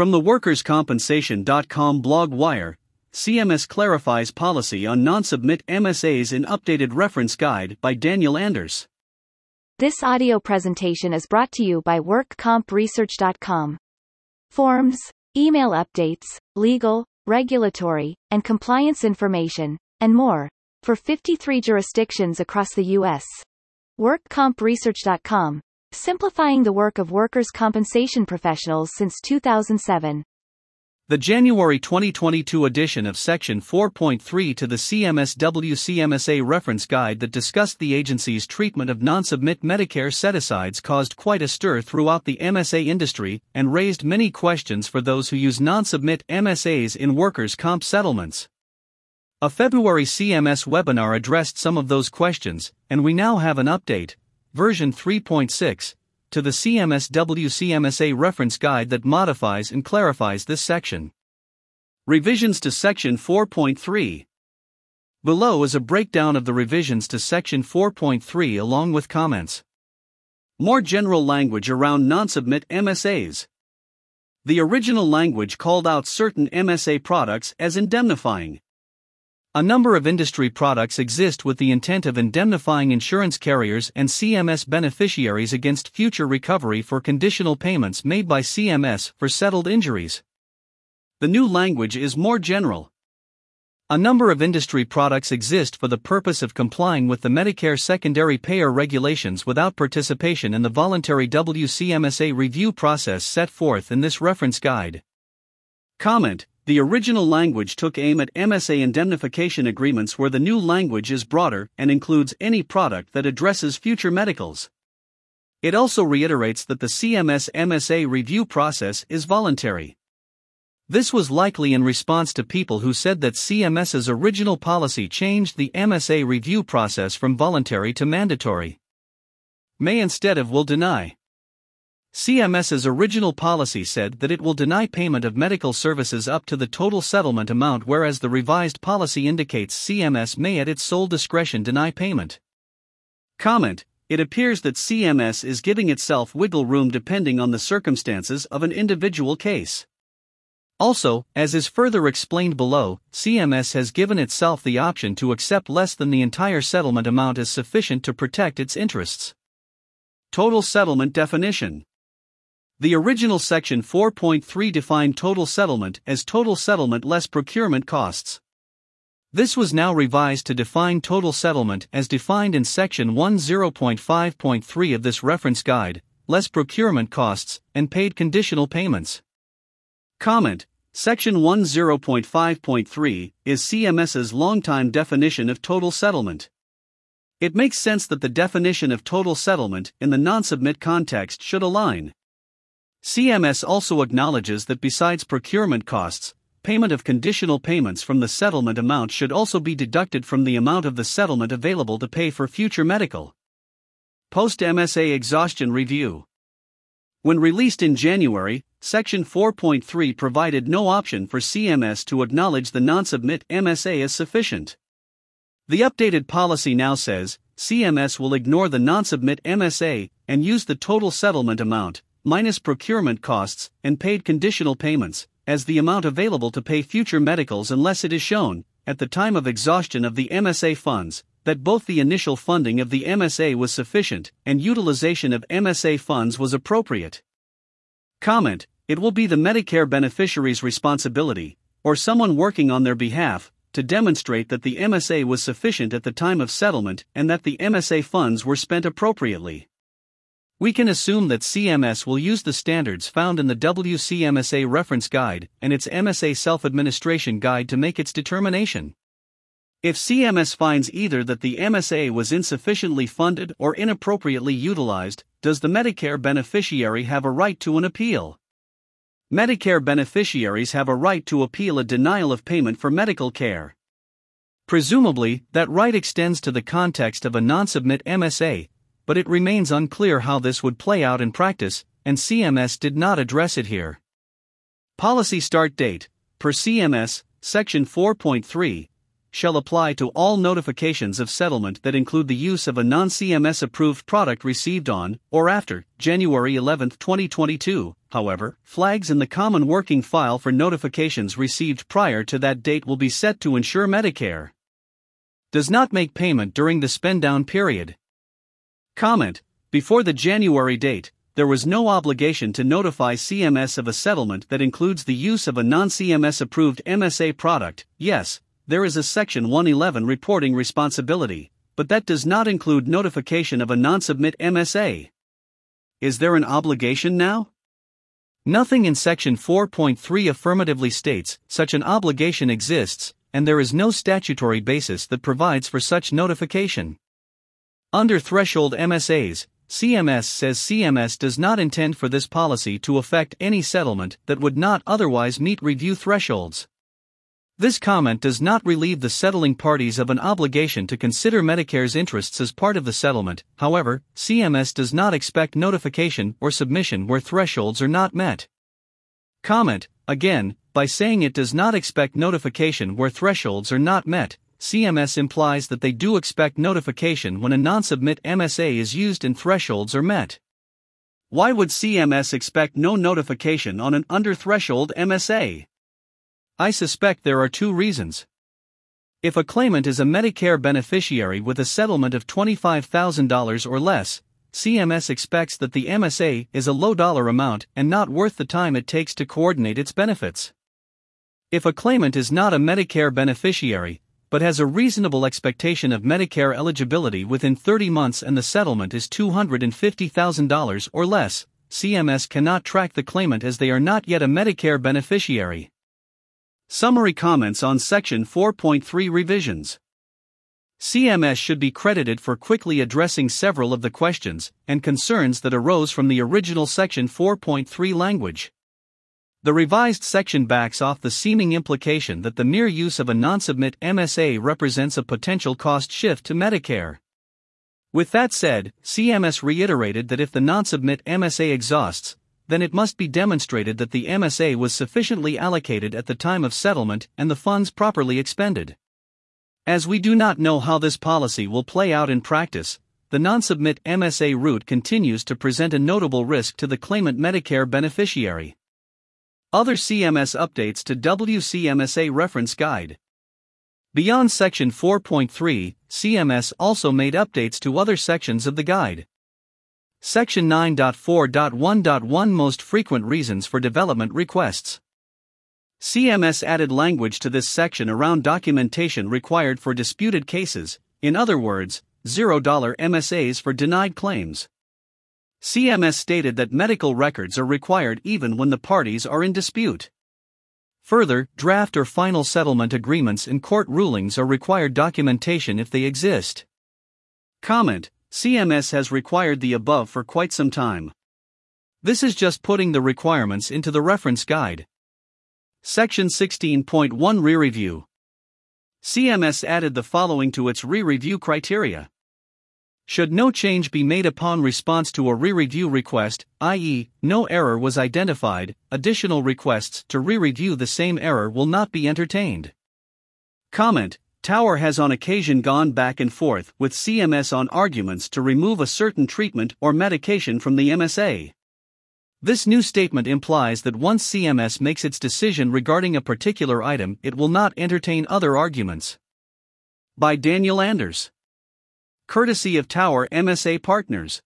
From the workerscompensation.com blog wire, CMS clarifies policy on non submit MSAs in updated reference guide by Daniel Anders. This audio presentation is brought to you by WorkCompResearch.com. Forms, email updates, legal, regulatory, and compliance information, and more, for 53 jurisdictions across the U.S. WorkCompResearch.com, simplifying the work of workers' compensation professionals since 2007. The January 2022 edition of Section 4.3 to the CMS WCMSA reference guide that discussed the agency's treatment of non submit Medicare set asides caused quite a stir throughout the MSA industry and raised many questions for those who use non submit MSAs in workers' comp settlements. A February CMS webinar addressed some of those questions, and we now have an update, version 3.6 to the CMS WCMSA reference guide that modifies and clarifies this section. Revisions to Section 4.3 Below is a breakdown of the revisions to Section 4.3 along with comments. More general language around non submit MSAs. The original language called out certain MSA products as indemnifying. A number of industry products exist with the intent of indemnifying insurance carriers and CMS beneficiaries against future recovery for conditional payments made by CMS for settled injuries. The new language is more general. A number of industry products exist for the purpose of complying with the Medicare secondary payer regulations without participation in the voluntary WCMSA review process set forth in this reference guide. Comment the original language took aim at MSA indemnification agreements where the new language is broader and includes any product that addresses future medicals. It also reiterates that the CMS MSA review process is voluntary. This was likely in response to people who said that CMS's original policy changed the MSA review process from voluntary to mandatory. May instead of will deny. CMS's original policy said that it will deny payment of medical services up to the total settlement amount, whereas the revised policy indicates CMS may at its sole discretion deny payment. Comment It appears that CMS is giving itself wiggle room depending on the circumstances of an individual case. Also, as is further explained below, CMS has given itself the option to accept less than the entire settlement amount as sufficient to protect its interests. Total settlement definition the original Section 4.3 defined total settlement as total settlement less procurement costs. This was now revised to define total settlement as defined in Section 10.5.3 of this reference guide, less procurement costs, and paid conditional payments. Comment Section 10.5.3 is CMS's longtime definition of total settlement. It makes sense that the definition of total settlement in the non submit context should align. CMS also acknowledges that besides procurement costs, payment of conditional payments from the settlement amount should also be deducted from the amount of the settlement available to pay for future medical. Post MSA Exhaustion Review When released in January, Section 4.3 provided no option for CMS to acknowledge the non submit MSA as sufficient. The updated policy now says CMS will ignore the non submit MSA and use the total settlement amount, minus procurement costs and paid conditional payments, as the amount available to pay future medicals unless it is shown, at the time of exhaustion of the MSA funds, that both the initial funding of the MSA was sufficient and utilization of MSA funds was appropriate. Comment It will be the Medicare beneficiary's responsibility, or someone working on their behalf, to demonstrate that the MSA was sufficient at the time of settlement and that the MSA funds were spent appropriately. We can assume that CMS will use the standards found in the WCMSA reference guide and its MSA self administration guide to make its determination. If CMS finds either that the MSA was insufficiently funded or inappropriately utilized, does the Medicare beneficiary have a right to an appeal? Medicare beneficiaries have a right to appeal a denial of payment for medical care. Presumably, that right extends to the context of a non submit MSA, but it remains unclear how this would play out in practice, and CMS did not address it here. Policy Start Date Per CMS, Section 4.3 shall apply to all notifications of settlement that include the use of a non CMS approved product received on or after January 11, 2022. However, flags in the Common Working File for notifications received prior to that date will be set to ensure Medicare does not make payment during the spend down period. Comment Before the January date, there was no obligation to notify CMS of a settlement that includes the use of a non CMS approved MSA product. Yes, there is a Section 111 reporting responsibility, but that does not include notification of a non submit MSA. Is there an obligation now? Nothing in Section 4.3 affirmatively states such an obligation exists, and there is no statutory basis that provides for such notification. Under threshold MSAs, CMS says CMS does not intend for this policy to affect any settlement that would not otherwise meet review thresholds. This comment does not relieve the settling parties of an obligation to consider Medicare's interests as part of the settlement, however, CMS does not expect notification or submission where thresholds are not met. Comment, again, by saying it does not expect notification where thresholds are not met, CMS implies that they do expect notification when a non submit MSA is used and thresholds are met. Why would CMS expect no notification on an under threshold MSA? I suspect there are two reasons. If a claimant is a Medicare beneficiary with a settlement of $25,000 or less, CMS expects that the MSA is a low dollar amount and not worth the time it takes to coordinate its benefits. If a claimant is not a Medicare beneficiary, but has a reasonable expectation of Medicare eligibility within 30 months and the settlement is $250,000 or less, CMS cannot track the claimant as they are not yet a Medicare beneficiary. Summary comments on Section 4.3 revisions. CMS should be credited for quickly addressing several of the questions and concerns that arose from the original Section 4.3 language. The revised section backs off the seeming implication that the mere use of a non submit MSA represents a potential cost shift to Medicare. With that said, CMS reiterated that if the non submit MSA exhausts, then it must be demonstrated that the MSA was sufficiently allocated at the time of settlement and the funds properly expended. As we do not know how this policy will play out in practice, the non submit MSA route continues to present a notable risk to the claimant Medicare beneficiary. Other CMS updates to WCMSA Reference Guide. Beyond Section 4.3, CMS also made updates to other sections of the guide. Section 9.4.1.1 Most frequent reasons for development requests. CMS added language to this section around documentation required for disputed cases, in other words, $0 MSAs for denied claims. CMS stated that medical records are required even when the parties are in dispute. Further, draft or final settlement agreements and court rulings are required documentation if they exist. Comment CMS has required the above for quite some time. This is just putting the requirements into the reference guide. Section 16.1 Re Review CMS added the following to its re review criteria. Should no change be made upon response to a re review request, i.e., no error was identified, additional requests to re review the same error will not be entertained. Comment Tower has on occasion gone back and forth with CMS on arguments to remove a certain treatment or medication from the MSA. This new statement implies that once CMS makes its decision regarding a particular item, it will not entertain other arguments. By Daniel Anders courtesy of Tower MSA Partners.